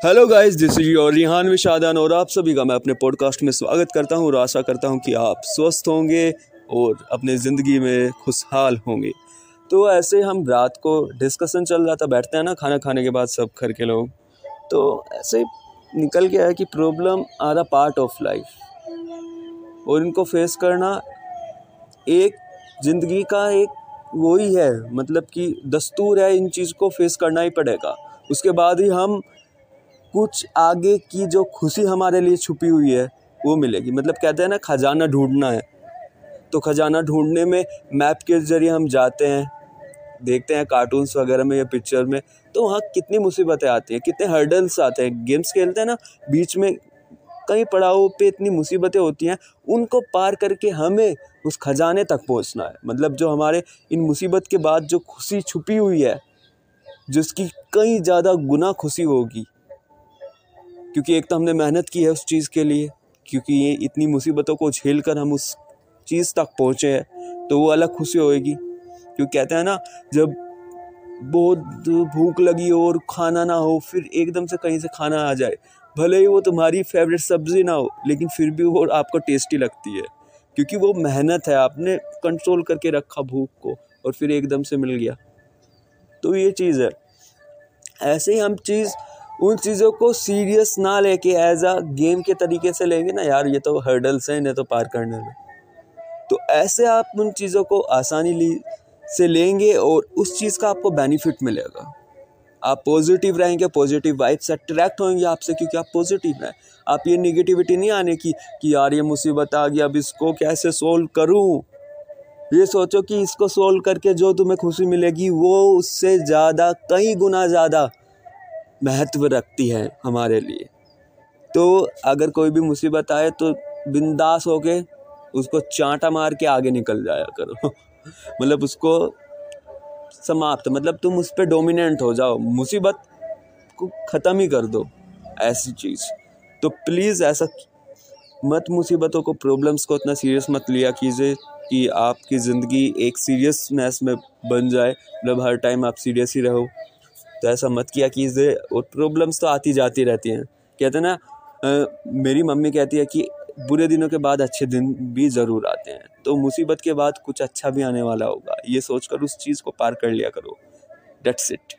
Hello guys this is your Rihan Vishadan और आप सभी का मैं अपने पॉडकास्ट में स्वागत करता हूँ और आशा करता हूँ कि आप स्वस्थ होंगे और अपने ज़िंदगी में खुशहाल होंगे। तो ऐसे हम रात को डिस्कशन चल रहा था, बैठते हैं ना खाना खाने के बाद सब घर के लोग। तो ऐसे निकल गया है कि problem are a part of life और इनको फेस करना एक ज़िंदगी का एक वही है मतलब कि दस्तूर है, इन चीज़ को फेस करना ही पड़ेगा। उसके बाद ही हम कुछ आगे की जो खुशी हमारे लिए छुपी हुई है, वो मिलेगी। मतलब कहते हैं ना, खजाना ढूंढना है। तो खजाना ढूँढने में मैप के ज़रिए हम जाते हैं, देखते हैं कार्टून्स वगैरह में या पिक्चर में तो वहाँ कितनी मुसीबतें आती हैं, कितने हर्डल्स आते हैं। गेम्स खेलते हैं ना, बीच में कई पड़ाव पे इतनी मुसीबतें होती हैं, उनको पार करके हमें उस खजाने तक पहुँचना है। मतलब जो हमारे इन मुसीबत के बाद जो खुशी छुपी हुई है, जिसकी कई ज़्यादा गुना खुशी होगी क्योंकि एक तो हमने मेहनत की है उस चीज़ के लिए, क्योंकि ये इतनी मुसीबतों को झेल कर हम उस चीज़ तक पहुँचे हैं तो वो अलग खुशी होएगी। क्योंकि कहते हैं ना, जब बहुत भूख लगी हो और खाना ना हो, फिर एकदम से कहीं से खाना आ जाए। भले ही वो तुम्हारी फेवरेट सब्ज़ी ना हो, लेकिन फिर भी वो आपको टेस्टी लगती है। क्योंकि वो मेहनत है, आपने कंट्रोल करके रखा भूख को, और फिर एकदम से मिल गया। तो ये चीज़ है। ऐसे ही हम चीज़ उन चीज़ों को सीरियस ना लेके एज अ गेम के तरीके से लेंगे ना, यार, ये तो हर्डल्स हैं, इन्हें तो पार करने में। तो ऐसे आप उन चीज़ों को आसानी ली से लेंगे और उस चीज़ का आपको बेनिफिट मिलेगा। आप पॉजिटिव रहेंगे पॉजिटिव वाइब्स अट्रैक्ट होंगे आपसे, क्योंकि आप पॉजिटिव हैं। आप ये निगेटिविटी नहीं आने की कि यार, ये मुसीबत आ गई, अब इसको कैसे सोल्व करूँ? ये सोचो कि इसको सोल्व करके जो तुम्हें खुशी मिलेगी, वो उससे ज़्यादा, कई गुना ज़्यादा महत्व रखती है हमारे लिए। तो अगर कोई भी मुसीबत आए तो बिंदास होके उसको चांटा मार के आगे निकल जाया करो। मतलब उसको समाप्त मतलब तुम उस पर डोमिनेंट हो जाओ। मुसीबत को ख़त्म ही कर दो ऐसी चीज़। तो प्लीज़ ऐसा मत मुसीबतों को प्रॉब्लम्स को इतना सीरियस मत लिया कीजिए कि आपकी ज़िंदगी एक सीरियसनेस में बन जाए। मतलब हर टाइम आप सीरियस ही रहो। तो ऐसा मत किया कि और प्रॉब्लम्स तो आती जाती रहती हैं। कहते हैं ना मेरी मम्मी कहती है कि बुरे दिनों के बाद अच्छे दिन भी ज़रूर आते हैं तो मुसीबत के बाद कुछ अच्छा भी आने वाला होगा। ये सोचकर उस चीज़ को पार कर लिया करो। That's it